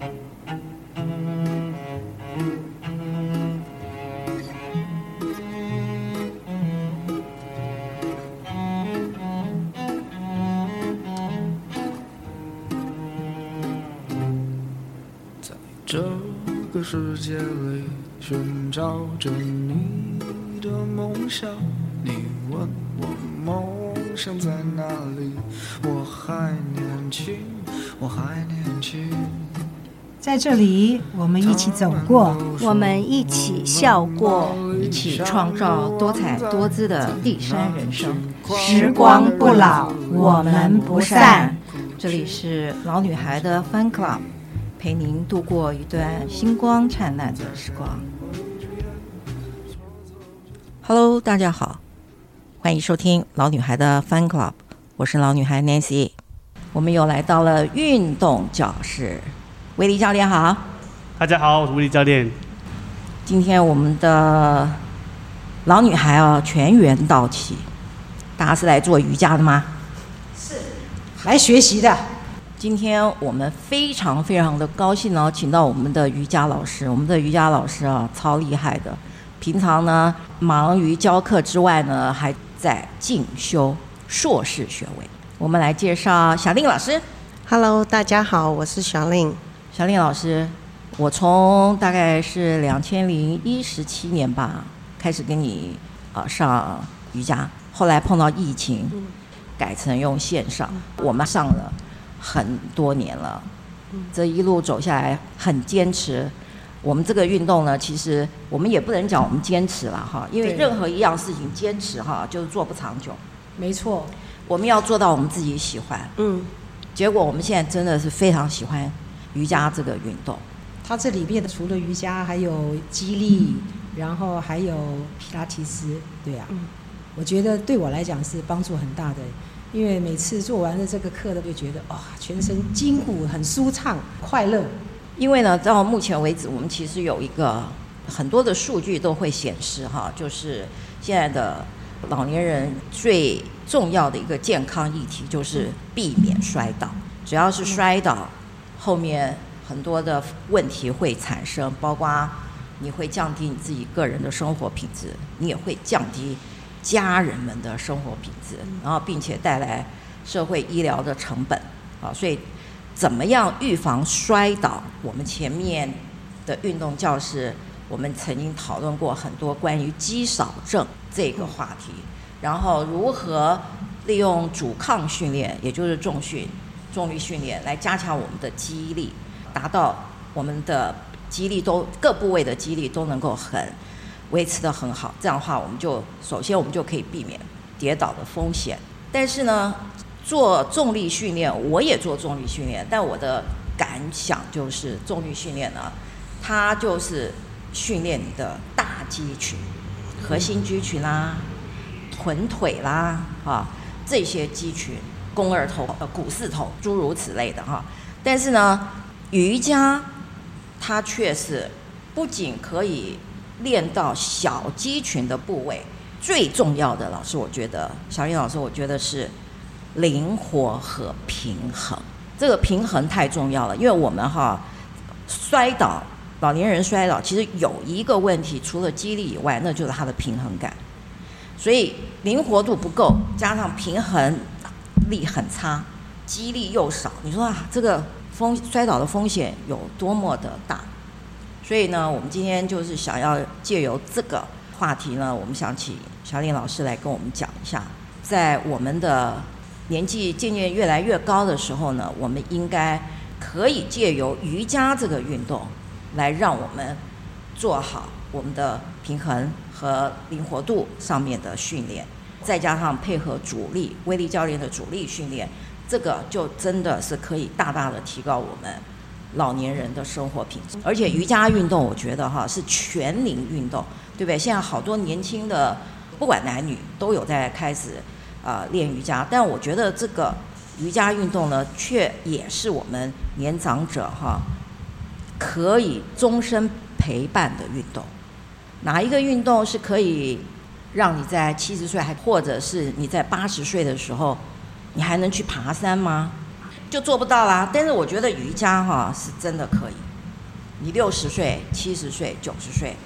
在这个世界里寻找着你的梦想，你问我梦想在哪里？在这里，我们一起走过，我们一起笑过，一起创造多彩多姿的第三人生。时光不老，我们不散。这里是老女孩的 Fun Club，陪您度过一段星光灿烂的时光。Hello，大家好，欢迎收听老女孩的 Fun Club，我是老女孩 Nancy，我们又来到了运动教室。威利教练好，大家好，我是威利教练。今天我们的老女孩啊，全员到齐。大家是来做瑜伽的吗？是，来学习的。今天我们非常非常的高兴呢，请到我们的瑜伽老师。我们的瑜伽老师啊，超厉害的。平常呢，忙于教课之外呢，还在进修硕士学位。我们来介绍小令老师。Hello，大家好，我是小令。小令老师，我从大概是两千零一十七年吧开始跟你啊、呃、上瑜伽，后来碰到疫情，改成用线上。我们上了很多年了，这一路走下来很坚持。我们这个运动呢，其实我们也不能讲我们坚持了哈，因为任何一样事情坚持哈就是做不长久。没错，我们要做到我们自己喜欢。嗯，结果我们现在真的是非常喜欢。瑜伽这个运动，它这里面的除了瑜伽，还有肌力，嗯、然后还有皮拉提斯，对呀、啊。嗯、我觉得对我来讲是帮助很大的，因为每次做完了这个课呢，就觉得哇、哦，全身筋骨很舒畅、快乐。因为呢，到目前为止，我们其实有一个很多的数据都会显示哈，就是现在的老年人最重要的一个健康议题就是避免摔倒，只要是摔倒。嗯后面很多的问题会产生，包括你会降低你自己个人的生活品质，你也会降低家人们的生活品质，然后并且带来社会医疗的成本啊。所以，怎么样预防摔倒？我们前面的运动教室，我们曾经讨论过很多关于肌少症这个话题，然后如何利用阻抗训练，也就是重训。重力训练来加强我们的肌力，达到我们的肌力都各部位的肌力都能够很维持的很好。这样的话，我们就首先我们就可以避免跌倒的风险。但是呢，做重力训练，我也做重力训练，但我的感想就是，重力训练呢，它就是训练你的大肌群、核心肌群啦、臀腿啦啊这些肌群。肱二头、呃股四头，诸如此类的哈。但是呢，瑜伽它却是不仅可以练到小肌群的部位，最重要的，老师我觉得，小林老师我觉得是灵活和平衡。这个平衡太重要了，因为我们哈摔倒，老年人摔倒，其实有一个问题，除了肌力以外，那就是他的平衡感。所以灵活度不够，加上平衡。力很差，肌力又少，你说啊，这个风摔倒的风险有多么的大？所以呢，我们今天就是想要借由这个话题呢，我们想请小林老师来跟我们讲一下，在我们的年纪渐渐越来越高的时候呢，我们应该可以借由瑜伽这个运动，来让我们做好我们的平衡和灵活度上面的训练。再加上配合主力，威力教练的主力训练，这个就真的是可以大大的提高我们老年人的生活品质。而且瑜伽运动，我觉得哈是全龄运动，对不对？现在好多年轻的，不管男女，都有在开始啊、练瑜伽。但我觉得这个瑜伽运动呢，却也是我们年长者哈可以终身陪伴的运动。哪一个运动是可以？让你在七十岁还或者是你在八十岁的时候，你还能去爬山吗？就做不到啦。但是我觉得瑜伽哈是真的可以，你六十岁、七十岁、九十岁，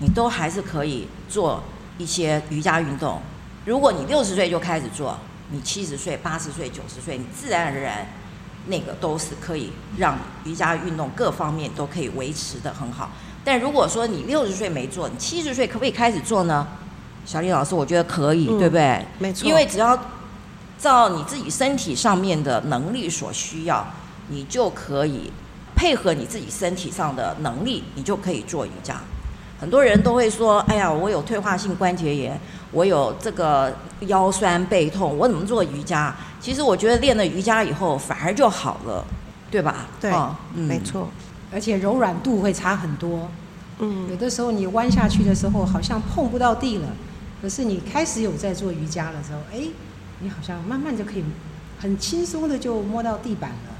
你都还是可以做一些瑜伽运动。如果你六十岁就开始做，你七十岁、八十岁、九十岁，你自然而然那个都是可以让瑜伽运动各方面都可以维持得很好。但如果说你六十岁没做，你七十岁可不可以开始做呢？小林老师，我觉得可以，嗯、对不对？没错。因为只要照你自己身体上面的能力所需要，你就可以配合你自己身体上的能力，你就可以做瑜伽。很多人都会说：“哎呀，我有退化性关节炎。”我有这个腰酸背痛，我怎么做瑜伽？其实我觉得练了瑜伽以后反而就好了，对吧？对，哦嗯、没错，而且柔软度会差很多。嗯，有的时候你弯下去的时候好像碰不到地了，可是你开始有在做瑜伽的时候，哎，你好像慢慢就可以很轻松的就摸到地板了，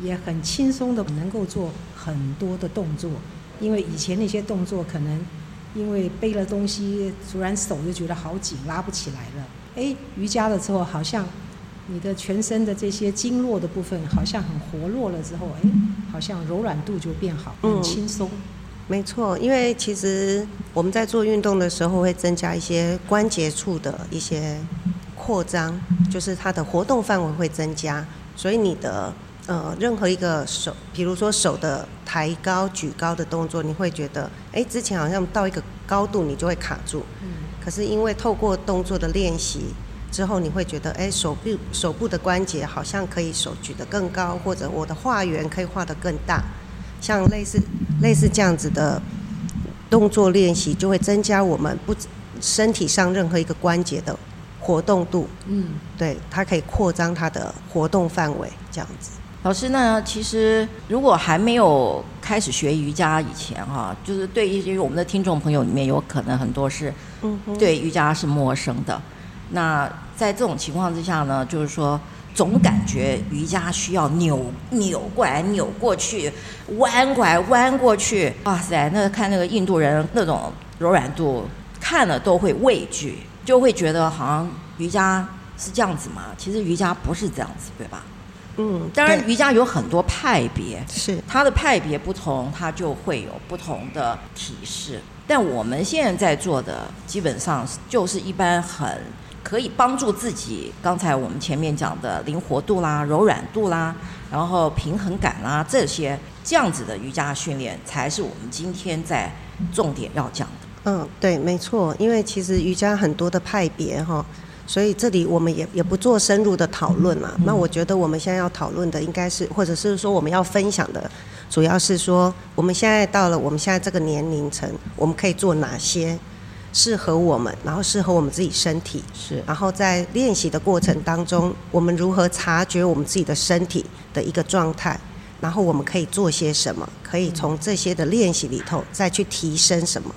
也很轻松的能够做很多的动作，因为以前那些动作可能。因为背了东西，突然手就觉得好紧，拉不起来了。哎，瑜伽了之后，好像你的全身的这些经络的部分好像很活络了之后，哎，好像柔软度就变好，很轻松。嗯，没错，因为其实我们在做运动的时候会增加一些关节处的一些扩张，就是它的活动范围会增加，所以你的。呃，任何一个手，比如说手的抬高、举高的动作，你会觉得，哎，之前好像到一个高度你就会卡住。嗯。可是因为透过动作的练习之后，你会觉得，哎，手臂、手部的关节好像可以手举得更高，或者我的画圆可以画得更大。像类似类似这样子的动作练习，就会增加我们不身体上任何一个关节的活动度。嗯。对，它可以扩张它的活动范围，这样子。老师呢，其实如果还没有开始学瑜伽以前哈，就是对一些我们的听众朋友里面，有可能很多是对瑜伽是陌生的。那在这种情况之下呢，就是说总感觉瑜伽需要扭扭过来、扭过去、弯过来、弯过去。哇塞，那看那个印度人那种柔软度，看了都会畏惧，就会觉得好像瑜伽是这样子嘛。其实瑜伽不是这样子，对吧？嗯，当然，瑜伽有很多派别，是它的派别不同，它就会有不同的体式。但我们现在在做的，基本上就是一般很可以帮助自己。刚才我们前面讲的灵活度啦、柔软度啦，然后平衡感啦，这些这样子的瑜伽训练，才是我们今天在重点要讲的。嗯，对，没错，因为其实瑜伽很多的派别哈。所以这里我们也也不做深入的讨论嘛。那我觉得我们现在要讨论的应该是，或者是说我们要分享的，主要是说我们现在到了我们现在这个年龄层，我们可以做哪些适合我们，然后适合我们自己身体。是。然后在练习的过程当中，我们如何察觉我们自己的身体的一个状态，然后我们可以做些什么，可以从这些的练习里头再去提升什么。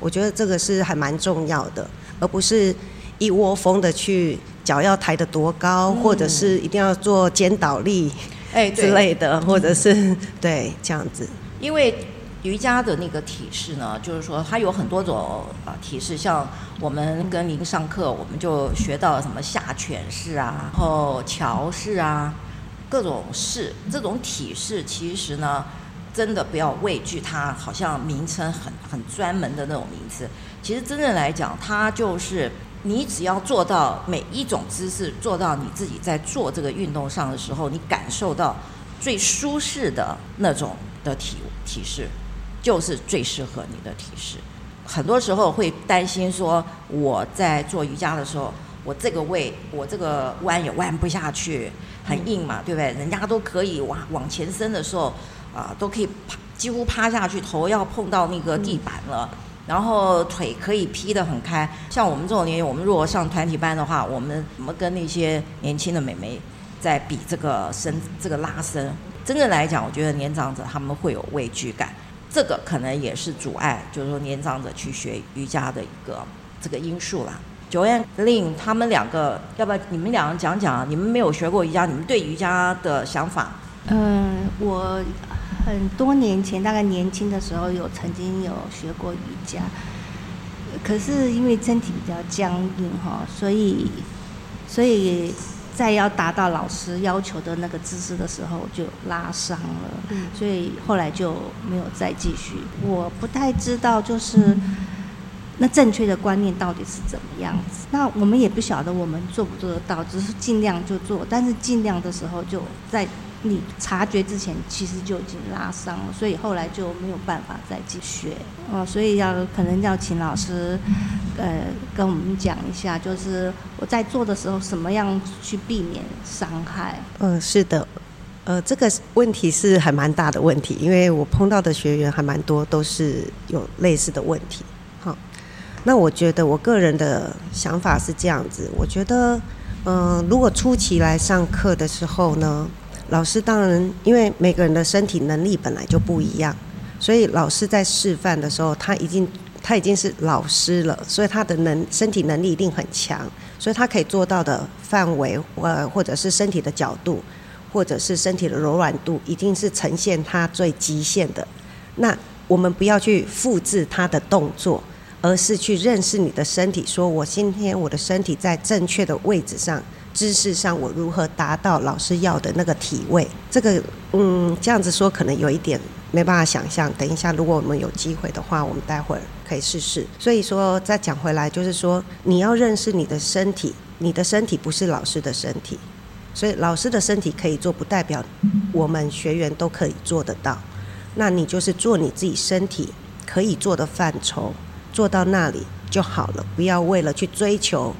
我觉得这个是还蛮重要的，而不是。一窝蜂的去脚要抬得多高，或者是一定要做肩倒立，哎之类的，或者是对这样子。因为瑜伽的那个体式呢，就是说它有很多种啊体式，像我们跟您上课，我们就学到什么下犬式啊，然后桥式啊，各种式。这种体式其实呢，真的不要畏惧它，好像名称很很专门的那种名词。其实真正来讲，它就是。你只要做到每一种姿势，做到你自己在做这个运动上的时候，你感受到最舒适的那种的体体式，就是最适合你的体式。很多时候会担心说，我在做瑜伽的时候，我这个位，我这个弯也弯不下去，很硬嘛，对不对？人家都可以往往前伸的时候，啊，都可以趴，几乎趴下去，头要碰到那个地板了。然后腿可以劈得很开，像我们这种年龄，我们如果上团体班的话，我们怎么跟那些年轻的美眉在比这个伸这个拉伸？真正来讲，我觉得年长者他们会有畏惧感，这个可能也是阻碍，就是说年长者去学瑜伽的一个这个因素啦。Joanne、Lynn 他们两个，要不要你们两个讲讲？你们没有学过瑜伽，你们对瑜伽的想法？嗯，我。很多年前，大概年轻的时候有曾经有学过瑜伽，可是因为身体比较僵硬哈，所以所以再要达到老师要求的那个姿势的时候就拉伤了，嗯，所以后来就没有再继续。我不太知道就是那正确的观念到底是怎么样子。那我们也不晓得我们做不做得到，只是尽量就做，但是尽量的时候就在。你察觉之前其实就已经拉伤了，所以后来就没有办法再继续哦，所以要可能要请老师，呃，跟我们讲一下，就是我在做的时候，什么样去避免伤害？嗯，是的，呃，这个问题是还蛮大的问题，因为我碰到的学员还蛮多，都是有类似的问题。好，那我觉得我个人的想法是这样子，我觉得，嗯、如果初期来上课的时候呢，老师当然，因为每个人的身体能力本来就不一样，所以老师在示范的时候，他已经他已经是老师了，所以他的能身体能力一定很强，所以他可以做到的范围，呃，或者是身体的角度，或者是身体的柔软度，一定是呈现他最极限的。那我们不要去复制他的动作，而是去认识你的身体，说我今天我的身体在正确的位置上。知识上，我如何达到老师要的那个体位？这个，嗯，这样子说可能有一点没办法想象。等一下，如果我们有机会的话，我们待会儿可以试试。所以说，再讲回来，就是说，你要认识你的身体，你的身体不是老师的身体，所以老师的身体可以做，不代表我们学员都可以做得到。那你就是做你自己身体可以做的范畴，做到那里就好了，不要为了去追求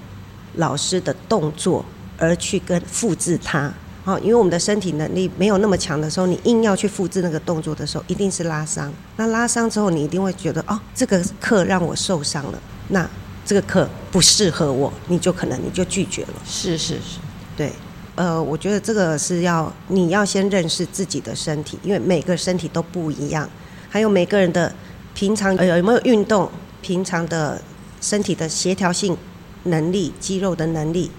老师的动作。而去跟复制它，好，因为我们的身体能力没有那么强的时候，你硬要去复制那个动作的时候，一定是拉伤。那拉伤之后，你一定会觉得，哦，这个课让我受伤了，那这个课不适合我，你就可能你就拒绝了。是是是，对，呃，我觉得这个是要你要先认识自己的身体，因为每个身体都不一样，还有每个人的平常呃有没有运动，平常的身体的协调性能力、肌肉的能力。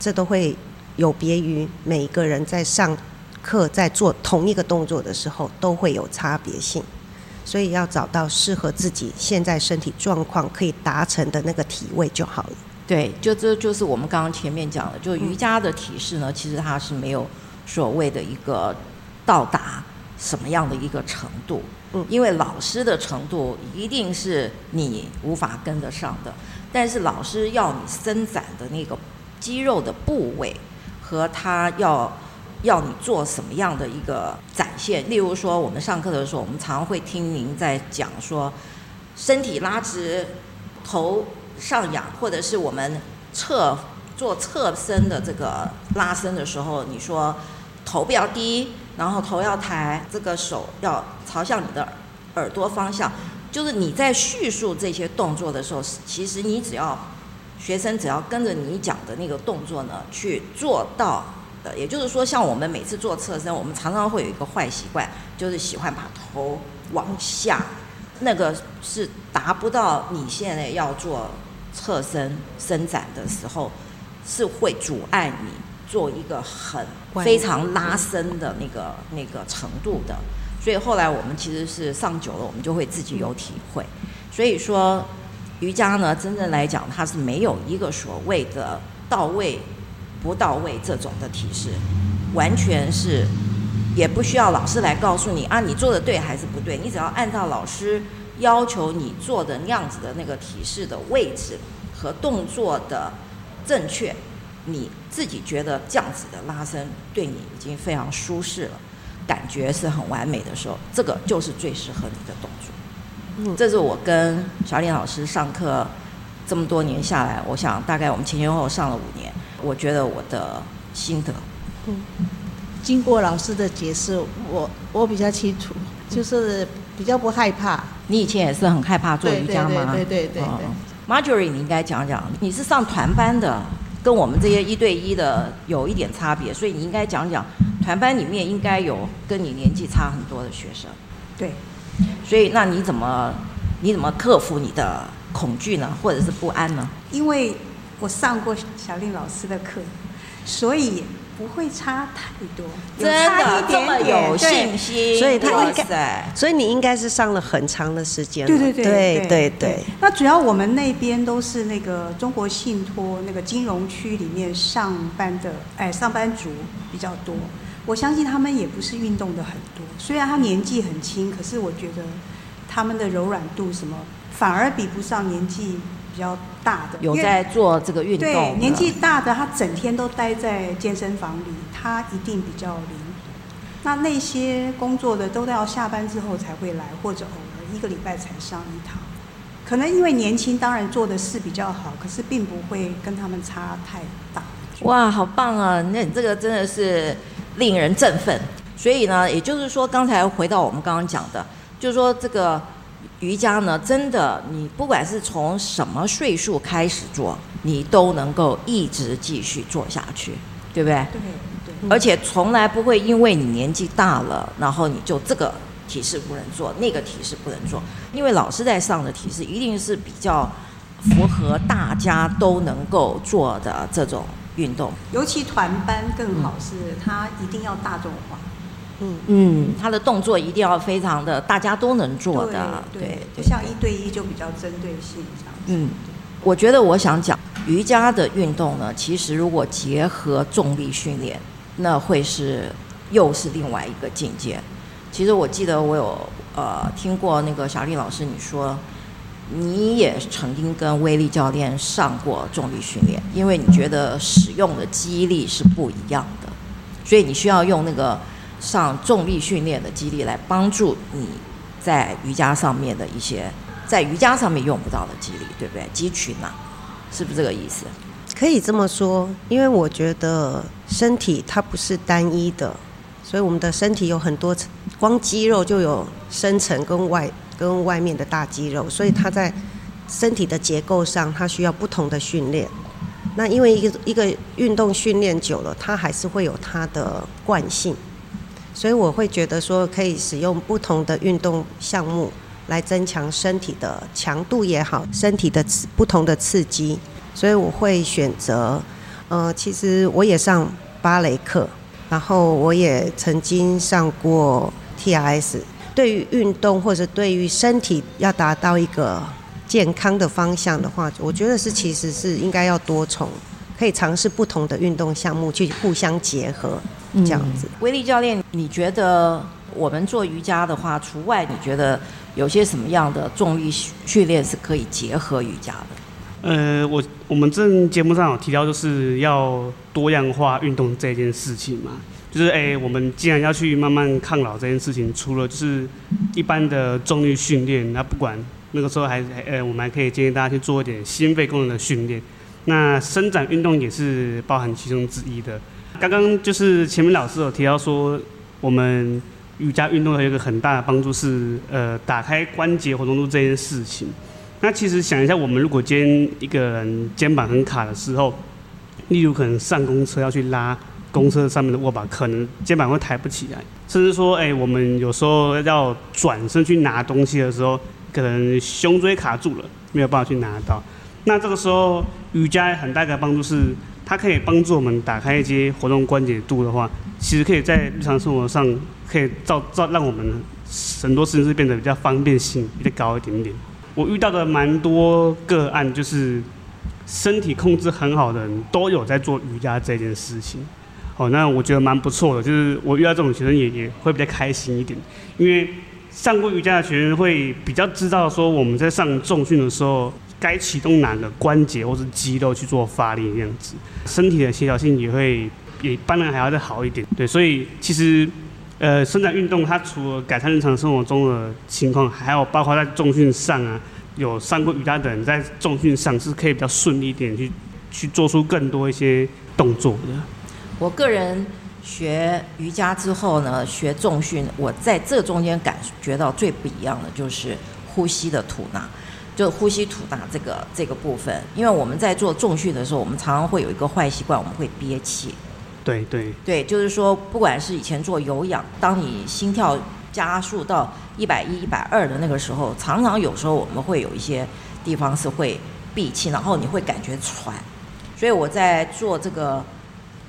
这都会有别于每一个人在上课在做同一个动作的时候都会有差别性，所以要找到适合自己现在身体状况可以达成的那个体位就好了。对，就这就是我们刚刚前面讲的，就瑜伽的体式呢，其实它是没有所谓的一个到达什么样的一个程度，嗯，因为老师的程度一定是你无法跟得上的，但是老师要你伸展的那个。肌肉的部位和他要要你做什么样的一个展现？例如说，我们上课的时候，我们常常会听您在讲说，身体拉直，头上仰，或者是我们侧做侧身的这个拉伸的时候，你说头不要低，然后头要抬，这个手要朝向你的耳朵方向。就是你在叙述这些动作的时候，其实你只要。学生只要跟着你讲的那个动作呢去做到的，也就是说，像我们每次做侧身，我们常常会有一个坏习惯，就是喜欢把头往下，那个是达不到你现在要做侧身伸展的时候，是会阻碍你做一个很非常拉伸的那个那个程度的。所以后来我们其实是上久了，我们就会自己有体会。所以说。瑜伽呢，真正来讲，它是没有一个所谓的到位不到位这种的体式，完全是也不需要老师来告诉你啊，你做的对还是不对，你只要按照老师要求你做的那样子的那个体式的位置和动作的正确，你自己觉得这样子的拉伸对你已经非常舒适了，感觉是很完美的时候，这个就是最适合你的动作。这是我跟小林老师上课这么多年下来，我想大概我们前前后后上了五年，我觉得我的心得。嗯，经过老师的解释，我我比较清楚，就是比较不害怕。你以前也是很害怕做瑜伽吗？对对对对，对，对，对。Marjorie，你应该讲讲，你是上团班的，跟我们这些一对一的有一点差别，所以你应该讲讲团班里面应该有跟你年纪差很多的学生。对。所以，那你怎么，你怎么克服你的恐惧呢，或者是不安呢？因为我上过小令老师的课，所以不会差太多，真的这么有信心，所以他应该在，所以你应该是上了很长的时间。对对对对对对。那主要我们那边都是那个中国信托那个金融区里面上班的，哎，上班族比较多。我相信他们也不是运动的很多，虽然他年纪很轻，可是我觉得他们的柔软度什么反而比不上年纪比较大的。有在做这个运动。对，年纪大的他整天都待在健身房里，他一定比较灵活。那那些工作的都要下班之后才会来，或者偶尔一个礼拜才上一堂。可能因为年轻，当然做的事比较好，可是并不会跟他们差太大。哇，好棒啊！那你这个真的是。令人振奋，所以呢，也就是说，刚才回到我们刚刚讲的，就是说这个瑜伽呢，真的，你不管是从什么岁数开始做，你都能够一直继续做下去，对不对？对对。而且从来不会因为你年纪大了，然后你就这个体式不能做，那个体式不能做，因为老师在上的体式一定是比较符合大家都能够做的这种。运动，尤其团班更好，是它一定要大众化。嗯嗯，他的动作一定要非常的大家都能做的，对，不像一对一就比较针对性这样。嗯，我觉得我想讲瑜伽的运动呢，其实如果结合重力训练，那会是又是另外一个境界。其实我记得我有呃听过那个小丽老师你说。你也曾经跟威力教练上过重力训练，因为你觉得使用的肌力是不一样的，所以你需要用那个上重力训练的肌力来帮助你在瑜伽上面的一些在瑜伽上面用不到的肌力，对不对？肌群呐，是不是这个意思？可以这么说，因为我觉得身体它不是单一的，所以我们的身体有很多层，光肌肉就有深层跟外。跟外面的大肌肉，所以他在身体的结构上，他需要不同的训练。那因为一个一个运动训练久了，它还是会有它的惯性，所以我会觉得说，可以使用不同的运动项目来增强身体的强度也好，身体的不同的刺激。所以我会选择，呃，其实我也上芭蕾课，然后我也曾经上过 TRS。对于运动或者对于身体要达到一个健康的方向的话，我觉得是其实是应该要多重，可以尝试不同的运动项目去互相结合，这样子。嗯、威力教练，你觉得我们做瑜伽的话，除外，你觉得有些什么样的重力训练是可以结合瑜伽的？呃，我我们这节目上有提到，就是要多样化运动这件事情嘛。就是哎、欸，我们既然要去慢慢抗老这件事情，除了就是一般的重力训练，那不管那个时候还呃、欸，我们还可以建议大家去做一点心肺功能的训练。那伸展运动也是包含其中之一的。刚刚就是前面老师有提到说，我们瑜伽运动有一个很大的帮助是呃，打开关节活动度这件事情。那其实想一下，我们如果今天一个人肩膀很卡的时候，例如可能上公车要去拉。公车上面的握把可能肩膀会抬不起来，甚至说，哎、我们有时候要转身去拿东西的时候，可能胸椎卡住了，没有办法去拿到。那这个时候，瑜伽很大的帮助是，它可以帮助我们打开一些活动关节度的话，其实可以在日常生活上可以造造让我们很多事情是变得比较方便性比较高一点点。我遇到的蛮多个案，就是身体控制很好的人都有在做瑜伽这件事情。哦，那我觉得蛮不错的，就是我遇到这种学生也也会比较开心一点，因为上过瑜伽的学生会比较知道说我们在上重训的时候该启动哪个关节或是肌肉去做发力这样子，身体的协调性也会比一般人还要再好一点。对，所以其实呃，伸展运动它除了改善日常生活中的情况，还有包括在重训上啊，有上过瑜伽的人在重训上是可以比较顺利一点去去做出更多一些动作的。我个人学瑜伽之后呢，学重训，我在这中间感觉到最不一样的就是呼吸的吐纳，就呼吸吐纳这个这个部分。因为我们在做重训的时候，我们常常会有一个坏习惯，我们会憋气。对对对，就是说，不管是以前做有氧，当你心跳加速到一百一、一百二的那个时候，常常有时候我们会有一些地方是会闭气，然后你会感觉喘。所以我在做这个。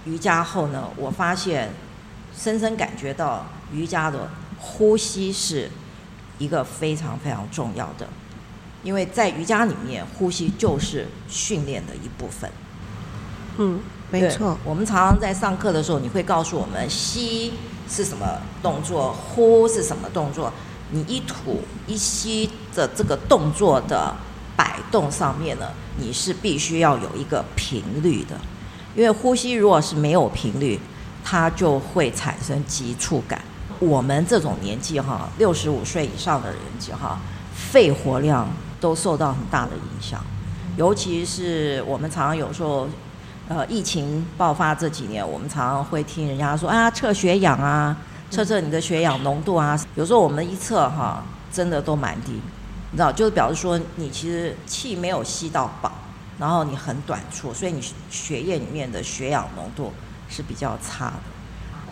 瑜伽后呢，我发现深深感觉到瑜伽的呼吸是一个非常非常重要的，因为在瑜伽里面，呼吸就是训练的一部分。嗯，没错。我们常常在上课的时候，你会告诉我们吸是什么动作，呼是什么动作。你一吐一吸的这个动作的摆动上面呢，你是必须要有一个频率的，因为呼吸如果是没有频率，它就会产生急促感。我们这种年纪哈，六十五岁以上的人哈，肺活量都受到很大的影响，尤其是我们常常有时候，呃，疫情爆发这几年，我们常常会听人家说啊，测血氧啊。测测你的血氧浓度啊，有时候我们一测哈，真的都蛮低，你知道，就是表示说你其实气没有吸到饱，然后你很短促，所以你血液里面的血氧浓度是比较差的。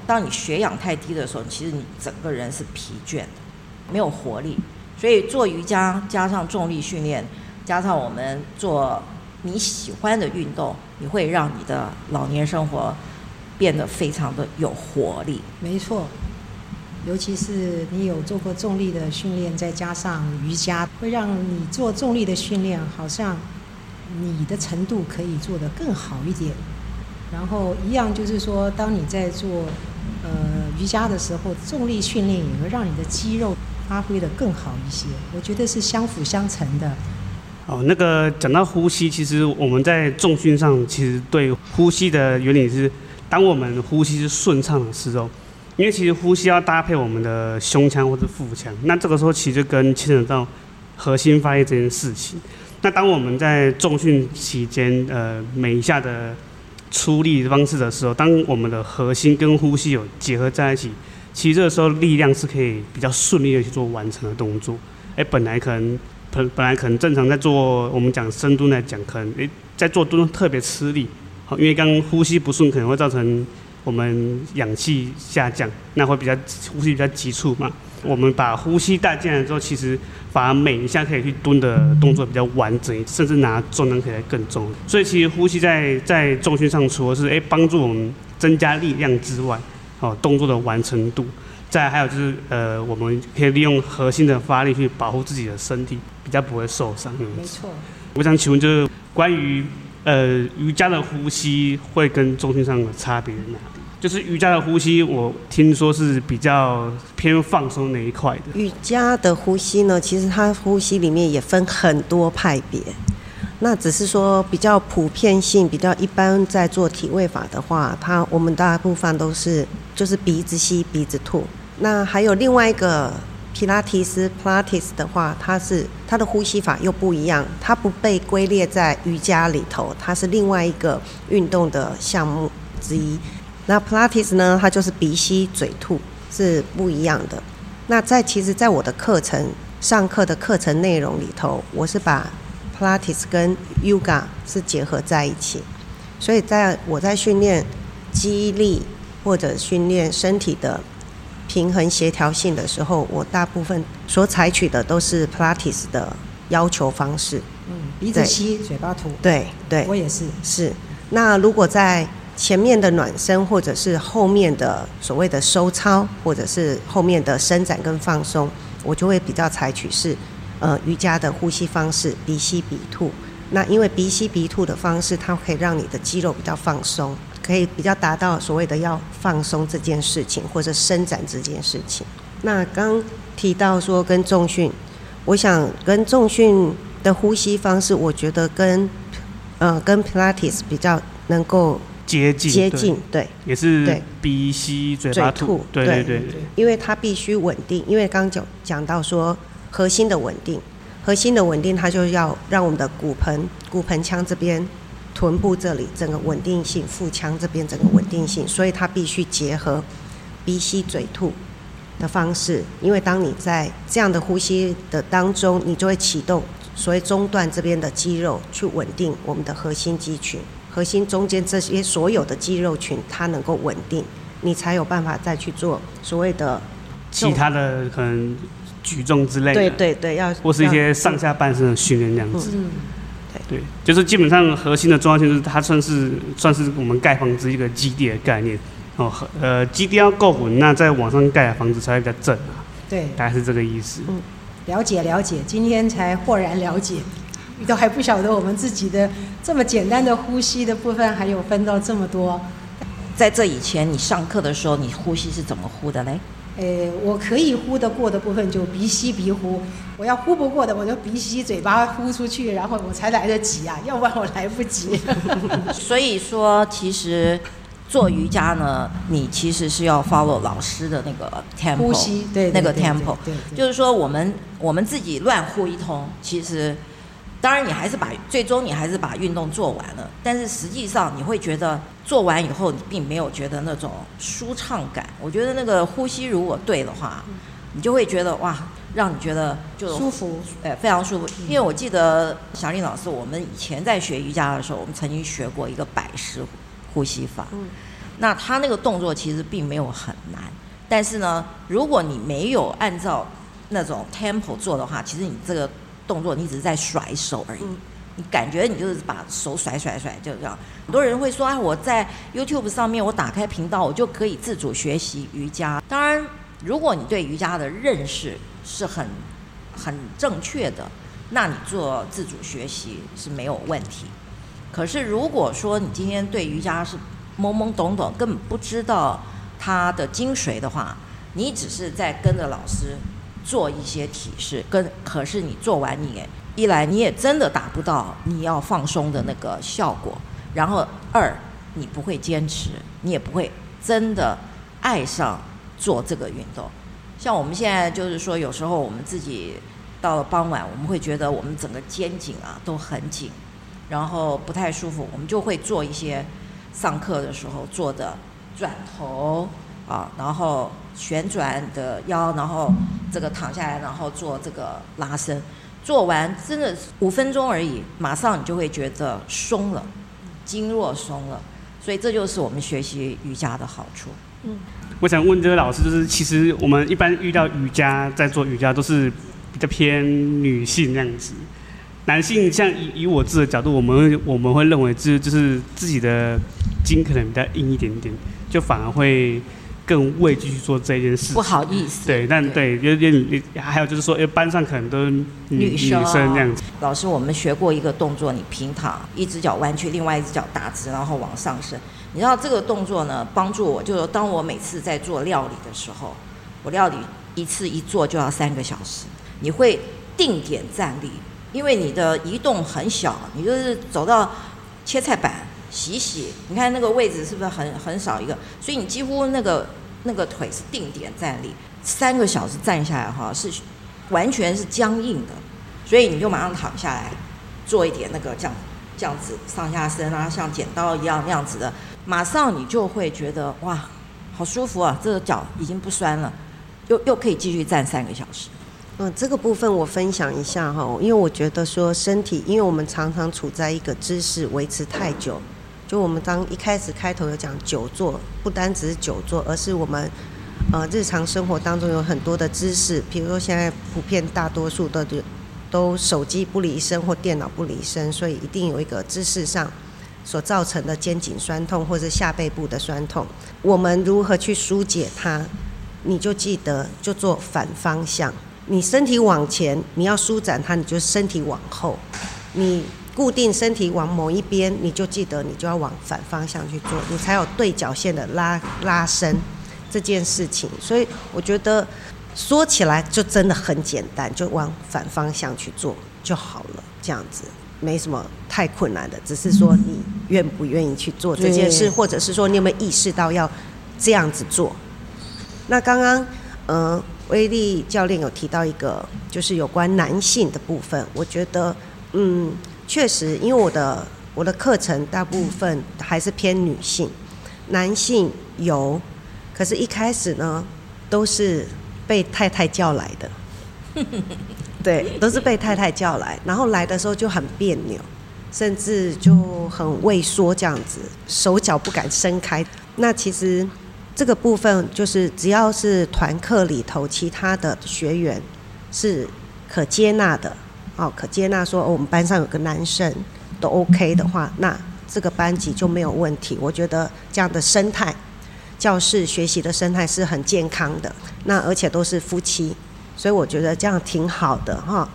当你血氧太低的时候，其实你整个人是疲倦的，没有活力。所以做瑜伽加上重力训练，加上我们做你喜欢的运动，你会让你的老年生活变得非常的有活力。没错。尤其是你有做过重力的训练，再加上瑜伽，会让你做重力的训练，好像你的程度可以做得更好一点。然后一样就是说，当你在做呃瑜伽的时候，重力训练也会让你的肌肉发挥得更好一些。我觉得是相辅相成的。哦，那个讲到呼吸，其实我们在重训上，其实对呼吸的原理是，当我们呼吸是顺畅的时候。因为其实呼吸要搭配我们的胸腔或者腹腔，那这个时候其实跟牵扯到核心发力这件事情。那当我们在重训期间，呃，每一下的出力方式的时候，当我们的核心跟呼吸有结合在一起，其实这个时候力量是可以比较顺利的去做完成的动作。哎，本来可能本本来可能正常在做我们讲深蹲来讲，可能哎在做蹲特别吃力，好，因为刚呼吸不顺可能会造成。我们氧气下降，那会比较呼吸比较急促嘛。我们把呼吸带进来之后，其实反而每一下可以去蹲的动作比较完整，甚至拿重量可以来更重。所以其实呼吸在在重训上，除了是诶帮助我们增加力量之外，哦动作的完成度，再还有就是呃我们可以利用核心的发力去保护自己的身体，比较不会受伤。没错。我想请问就是关于呃瑜伽的呼吸会跟重训上的差别在哪里？就是瑜伽的呼吸，我听说是比较偏放松那一块的。瑜伽的呼吸呢，其实它呼吸里面也分很多派别。那只是说比较普遍性，比较一般，在做体位法的话，它我们大部分都是就是鼻子吸鼻子吐。那还有另外一个皮拉提斯 （Pilates） 的话，它是它的呼吸法又不一样，它不被归列在瑜伽里头，它是另外一个运动的项目之一。那 Pilates 呢？它就是鼻吸嘴吐，是不一样的。那在其实，在我的课程上课的课程内容里头，我是把 Pilates 跟 Yoga 是结合在一起。所以在我在训练肌力或者训练身体的平衡协调性的时候，我大部分所采取的都是 Pilates 的要求方式。嗯，鼻子吸，嘴巴吐。对对，我也是。是。那如果在前面的暖身，或者是后面的所谓的收操，或者是后面的伸展跟放松，我就会比较采取是，呃，瑜伽的呼吸方式，鼻吸鼻吐。那因为鼻吸鼻吐的方式，它可以让你的肌肉比较放松，可以比较达到所谓的要放松这件事情，或者伸展这件事情。那刚提到说跟重训，我想跟重训的呼吸方式，我觉得跟，呃，跟 Pilates 比较能够。接近，接近，对，也是鼻吸嘴巴吐，对对对，因为它必须稳定，因为刚刚讲讲到说核心的稳定，核心的稳定，它就要让我们的骨盆、骨盆腔这边、臀部这里整个稳定性，腹腔这边整个稳定性，所以它必须结合鼻吸嘴吐的方式，因为当你在这样的呼吸的当中，你就会启动所谓中段这边的肌肉去稳定我们的核心肌群。核心中间这些所有的肌肉群，它能够稳定，你才有办法再去做所谓的其他的可能举重之类的。对对对，要或是一些上下半身的训练这样子。嗯，对，就是基本上核心的重要性就是它算是算是我们盖房子一个基地的概念哦，呃，基地要够稳，那在往上盖的房子才会比较正啊。对，大概是这个意思。嗯，了解了解，今天才豁然了解，都还不晓得我们自己的这么简单的呼吸的部分，还有分到这么多。在这以前，你上课的时候，你呼吸是怎么呼的嘞？诶，我可以呼得过的部分就鼻吸鼻呼，我要呼不过的，我就鼻吸嘴巴呼出去，然后我才来得及啊，要不然我来不及。所以说，其实做瑜伽呢，你其实是要 follow 老师的那个 tempo，呼吸，对，那个 tempo，对，就是说我们我们自己乱呼一通，其实。当然，你还是把最终你还是把运动做完了，但是实际上你会觉得做完以后你并没有觉得那种舒畅感。我觉得那个呼吸如果对的话，你就会觉得哇，让你觉得就舒服，哎，非常舒服。因为我记得小丽老师，我们以前在学瑜伽的时候，我们曾经学过一个百式呼吸法。那他那个动作其实并没有很难，但是呢，如果你没有按照那种 tempo 做的话，其实你这个。动作你只是在甩手而已，你感觉你就是把手甩甩甩，就这样。很多人会说啊，我在 YouTube 上面我打开频道，我就可以自主学习瑜伽。当然，如果你对瑜伽的认识是很很正确的，那你做自主学习是没有问题。可是如果说你今天对瑜伽是懵懵懂懂，根本不知道它的精髓的话，你只是在跟着老师。做一些体式，跟可是你做完你一来你也真的达不到你要放松的那个效果，然后二你不会坚持，你也不会真的爱上做这个运动。像我们现在就是说，有时候我们自己到了傍晚，我们会觉得我们整个肩颈啊都很紧，然后不太舒服，我们就会做一些上课的时候做的转头啊，然后。旋转的腰，然后这个躺下来，然后做这个拉伸，做完真的五分钟而已，马上你就会觉得松了，经络松了，所以这就是我们学习瑜伽的好处。嗯，我想问这位老师，就是其实我们一般遇到瑜伽，在做瑜伽都是比较偏女性那样子，男性像以以我自己的角度，我们我们会认为就是就是自己的筋可能比较硬一点点，就反而会。更畏惧去做这件事，不好意思。对，但对，有点，还有就是说，班上可能都女生这样子。老师，我们学过一个动作，你平躺，一只脚弯曲，另外一只脚打直，然后往上升。你知道这个动作呢，帮助我，就是当我每次在做料理的时候，我料理一次一做就要三个小时。你会定点站立，因为你的移动很小，你就是走到切菜板洗洗，你看那个位置是不是很很少一个？所以你几乎那个。那个腿是定点站立，三个小时站下来哈，是完全是僵硬的，所以你就马上躺下来，做一点那个这样这样子上下身啊，像剪刀一样那样子的，马上你就会觉得哇，好舒服啊，这个脚已经不酸了，又又可以继续站三个小时。嗯，这个部分我分享一下哈，因为我觉得说身体，因为我们常常处在一个姿势维持太久。就我们刚一开始开头有讲久坐，不单只是久坐，而是我们呃日常生活当中有很多的姿势，比如说现在普遍大多数的都都手机不离身或电脑不离身，所以一定有一个姿势上所造成的肩颈酸痛或者下背部的酸痛。我们如何去疏解它？你就记得就做反方向，你身体往前，你要舒展它，你就身体往后，你。固定身体往某一边，你就记得你就要往反方向去做，你才有对角线的拉拉伸这件事情。所以我觉得说起来就真的很简单，就往反方向去做就好了，这样子没什么太困难的，只是说你愿不愿意去做这件事，或者是说你有没有意识到要这样子做。那刚刚嗯，威力教练有提到一个，就是有关男性的部分，我觉得嗯。确实，因为我的我的课程大部分还是偏女性，男性有，可是一开始呢，都是被太太叫来的，对，都是被太太叫来，然后来的时候就很别扭，甚至就很畏缩这样子，手脚不敢伸开。那其实这个部分就是只要是团课里头其他的学员是可接纳的。哦，可接纳说、哦、我们班上有个男生都 OK 的话，那这个班级就没有问题。我觉得这样的生态，教室学习的生态是很健康的。那而且都是夫妻，所以我觉得这样挺好的哈、哦。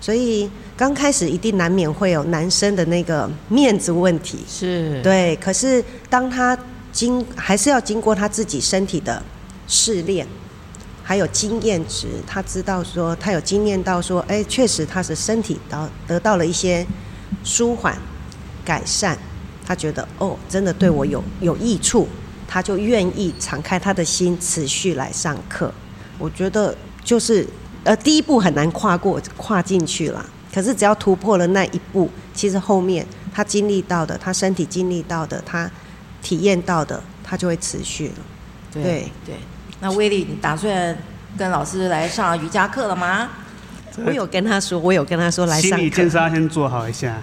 所以刚开始一定难免会有男生的那个面子问题，是对。可是当他经还是要经过他自己身体的试炼。还有经验值，他知道说，他有经验到说，哎，确实他是身体到得到了一些舒缓、改善，他觉得哦，真的对我有有益处，他就愿意敞开他的心，持续来上课。我觉得就是呃，第一步很难跨过跨进去了，可是只要突破了那一步，其实后面他经历到的，他身体经历到的，他体验到的，他就会持续了。对对。对那威利，你打算跟老师来上瑜伽课了吗？我有跟他说，我有跟他说来上。心理建设要先做好一下。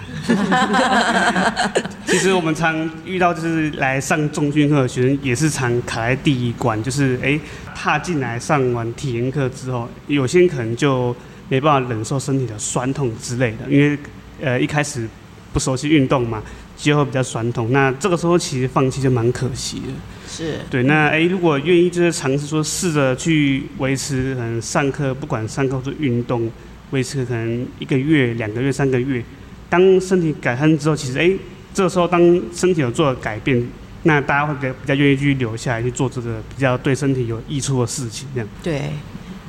其实我们常遇到就是来上重训课的学生，也是常卡在第一关，就是哎、欸，踏进来上完体验课之后，有些人可能就没办法忍受身体的酸痛之类的，因为呃一开始不熟悉运动嘛，肌肉比较酸痛，那这个时候其实放弃就蛮可惜的。是对，那哎，如果愿意就是尝试说试着去维持，可能上课不管上课或者运动，维持可能一个月、两个月、三个月，当身体改善之后，其实哎，这个时候当身体有做了改变，那大家会比较比较愿意去留下来去做这个比较对身体有益处的事情，这样。对，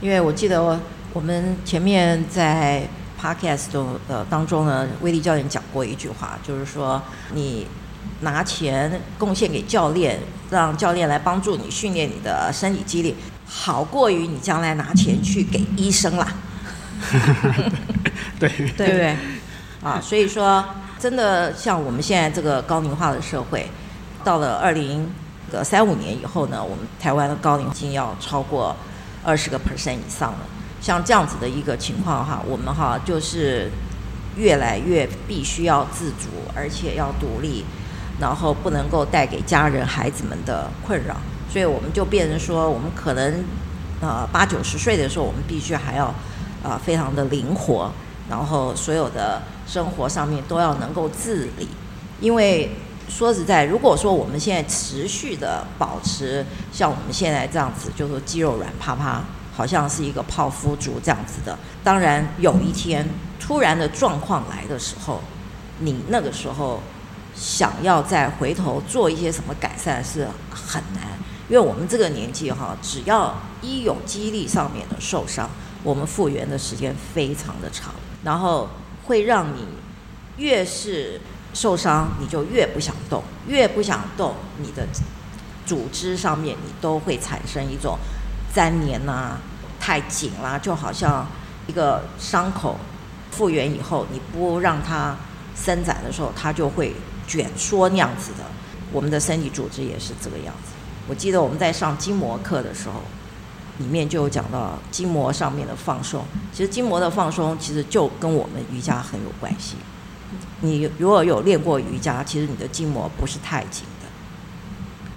因为我记得我我们前面在 podcast 的当中呢，威利教练讲过一句话，就是说你。拿钱贡献给教练，让教练来帮助你训练你的身体肌力，好过于你将来拿钱去给医生啦。对对不对？啊，所以说，真的像我们现在这个高龄化的社会，到了二零三五年以后呢，我们台湾的高龄已经要超过二十个 percent 以上了。像这样子的一个情况哈，我们哈就是越来越必须要自主，而且要独立。然后不能够带给家人、孩子们的困扰，所以我们就变成说，我们可能，呃，八九十岁的时候，我们必须还要，呃，非常的灵活，然后所有的生活上面都要能够自理。因为说实在，如果说我们现在持续的保持像我们现在这样子，就是肌肉软趴趴，好像是一个泡芙族这样子的，当然有一天突然的状况来的时候，你那个时候。想要再回头做一些什么改善是很难，因为我们这个年纪哈，只要一有肌力上面的受伤，我们复原的时间非常的长，然后会让你越是受伤，你就越不想动，越不想动，你的组织上面你都会产生一种粘连呐、太紧啦，就好像一个伤口复原以后，你不让它伸展的时候，它就会。卷缩那样子的，我们的身体组织也是这个样子。我记得我们在上筋膜课的时候，里面就有讲到筋膜上面的放松。其实筋膜的放松，其实就跟我们瑜伽很有关系。你如果有练过瑜伽，其实你的筋膜不是太紧的。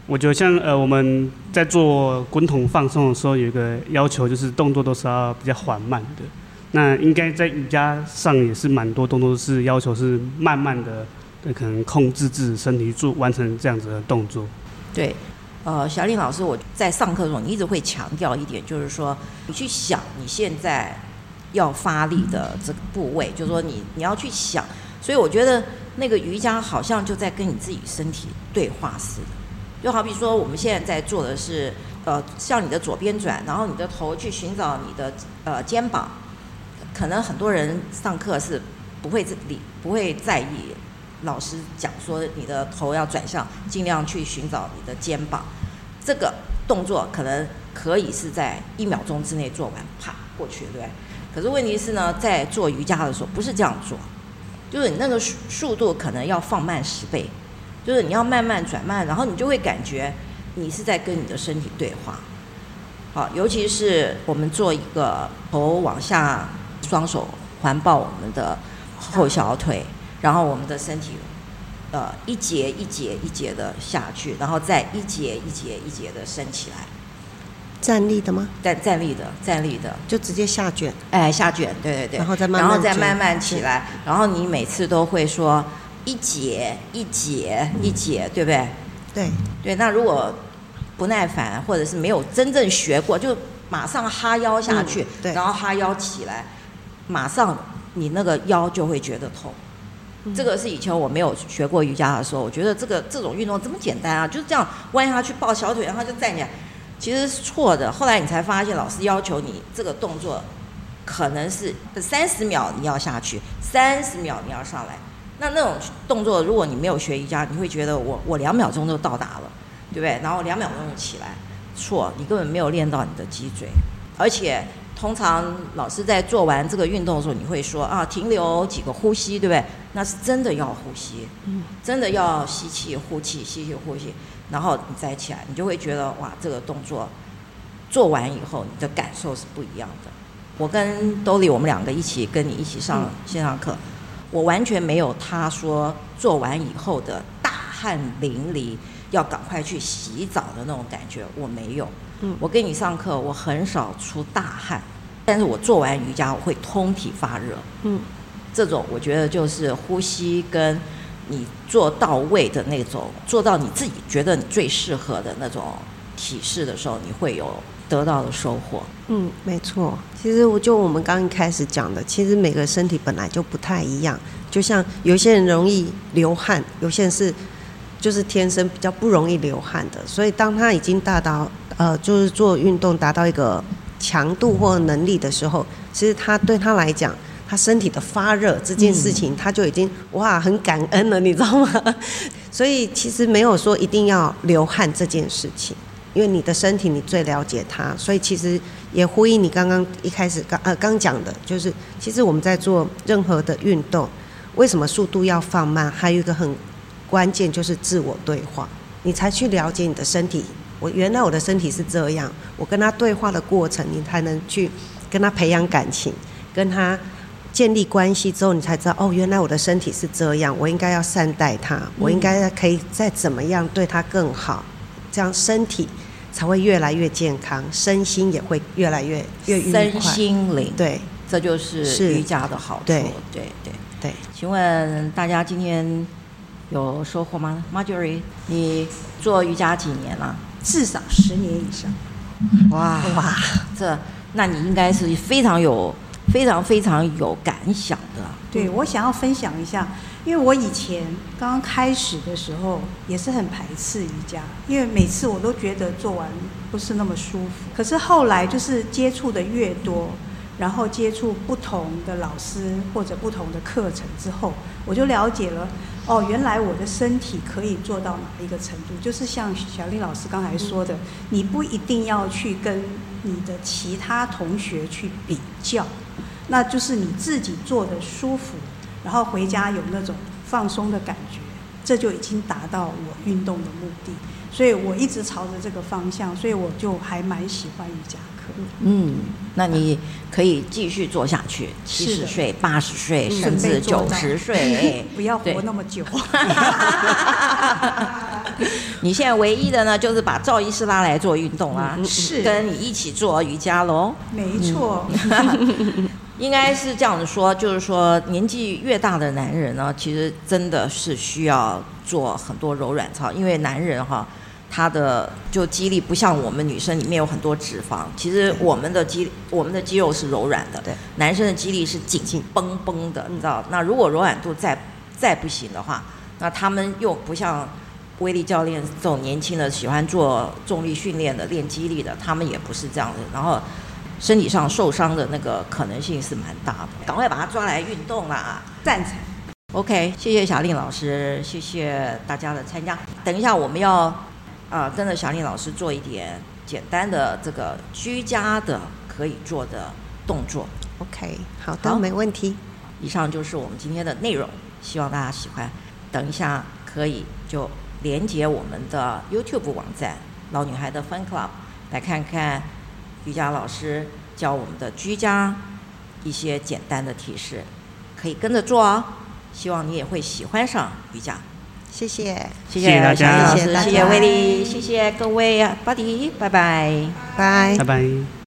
我觉得像呃我们在做滚筒放松的时候，有一个要求就是动作都是要比较缓慢的。那应该在瑜伽上也是蛮多动作是要求是慢慢的。对，可能控制自己身体做完成这样子的动作。对，呃，小林老师，我在上课的时候，你一直会强调一点，就是说，你去想你现在要发力的这个部位，就是说你你要去想。所以我觉得那个瑜伽好像就在跟你自己身体对话似的。就好比说，我们现在在做的是，呃，向你的左边转，然后你的头去寻找你的呃肩膀。可能很多人上课是不会理不会在意。老师讲说，你的头要转向，尽量去寻找你的肩膀。这个动作可能可以是在一秒钟之内做完，啪过去，对不对？可是问题是呢，在做瑜伽的时候不是这样做，就是你那个速速度可能要放慢十倍，就是你要慢慢转慢，然后你就会感觉你是在跟你的身体对话。好，尤其是我们做一个头往下，双手环抱我们的后小腿。然后我们的身体，呃，一节一节一节的下去，然后再一节一节一节的升起来。站立的吗？站站立的，站立的，就直接下卷，哎，下卷，对对对，然后再慢慢，然后再慢慢起来，然后你每次都会说一节一节一节，对不对？对对，那如果不耐烦，或者是没有真正学过，就马上哈腰下去，嗯、对，然后哈腰起来，马上你那个腰就会觉得痛。这个是以前我没有学过瑜伽的时候，我觉得这个这种运动这么简单啊，就是这样弯下去抱小腿，然后就站起来。其实是错的。后来你才发现，老师要求你这个动作，可能是三十秒你要下去，三十秒你要上来。那那种动作，如果你没有学瑜伽，你会觉得我我两秒钟就到达了，对不对？然后两秒钟就起来，错，你根本没有练到你的脊椎。而且通常老师在做完这个运动的时候，你会说啊，停留几个呼吸，对不对？那是真的要呼吸，真的要吸气呼气，吸气呼气。然后你再起来，你就会觉得哇，这个动作做完以后，你的感受是不一样的。我跟兜里，我们两个一起跟你一起上线上课，我完全没有他说做完以后的大汗淋漓，要赶快去洗澡的那种感觉，我没有。我跟你上课，我很少出大汗，但是我做完瑜伽，我会通体发热。嗯，这种我觉得就是呼吸跟。你做到位的那种，做到你自己觉得你最适合的那种体式的时候，你会有得到的收获。嗯，没错。其实我就我们刚一开始讲的，其实每个身体本来就不太一样。就像有些人容易流汗，有些人是就是天生比较不容易流汗的。所以当他已经达到呃，就是做运动达到一个强度或能力的时候，其实他对他来讲。他身体的发热这件事情，他就已经哇很感恩了，你知道吗？所以其实没有说一定要流汗这件事情，因为你的身体你最了解它，所以其实也呼应你刚刚一开始刚呃刚讲的，就是其实我们在做任何的运动，为什么速度要放慢？还有一个很关键就是自我对话，你才去了解你的身体。我原来我的身体是这样，我跟他对话的过程，你才能去跟他培养感情，跟他。建立关系之后，你才知道哦，原来我的身体是这样，我应该要善待他，我应该可以再怎么样对他更好，这样身体才会越来越健康，身心也会越来越越愉快。身心灵，对，这就是瑜伽的好处。对对对对。对请问大家今天有收获吗？Marjorie，你做瑜伽几年了？至少十年以上。哇哇，这那你应该是非常有。非常非常有感想的，对，我想要分享一下，因为我以前刚刚开始的时候也是很排斥瑜伽，因为每次我都觉得做完不是那么舒服。可是后来就是接触的越多，然后接触不同的老师或者不同的课程之后，我就了解了，哦，原来我的身体可以做到哪一个程度。就是像小丽老师刚才说的，你不一定要去跟你的其他同学去比较。那就是你自己做的舒服，然后回家有那种放松的感觉，这就已经达到我运动的目的。所以我一直朝着这个方向，所以我就还蛮喜欢瑜伽。嗯，那你可以继续做下去，七十岁、八十岁，甚至九十岁，不要活那么久。你现在唯一的呢，就是把赵医师拉来做运动啦，是。跟你一起做瑜伽喽。没错。应该是这样子说，就是说年纪越大的男人呢，其实真的是需要做很多柔软操，因为男人哈，他的就肌力不像我们女生里面有很多脂肪，其实我们的肌我们的肌肉是柔软的，对，男生的肌力是紧紧绷绷的，你知道？那如果柔软度再再不行的话，那他们又不像威力教练这种年轻的喜欢做重力训练的练肌力的，他们也不是这样的，然后。身体上受伤的那个可能性是蛮大的，赶快把他抓来运动啦！赞成。OK，谢谢小令老师，谢谢大家的参加。等一下我们要啊、呃，跟着小丽老师做一点简单的这个居家的可以做的动作。OK，好的，好没问题。以上就是我们今天的内容，希望大家喜欢。等一下可以就连接我们的 YouTube 网站“老女孩的 Fun Club” 来看看。瑜伽老师教我们的居家一些简单的提示，可以跟着做哦。希望你也会喜欢上瑜伽。谢谢，谢谢大家，谢谢威力，谢谢各位，Buddy，拜拜。拜。拜拜。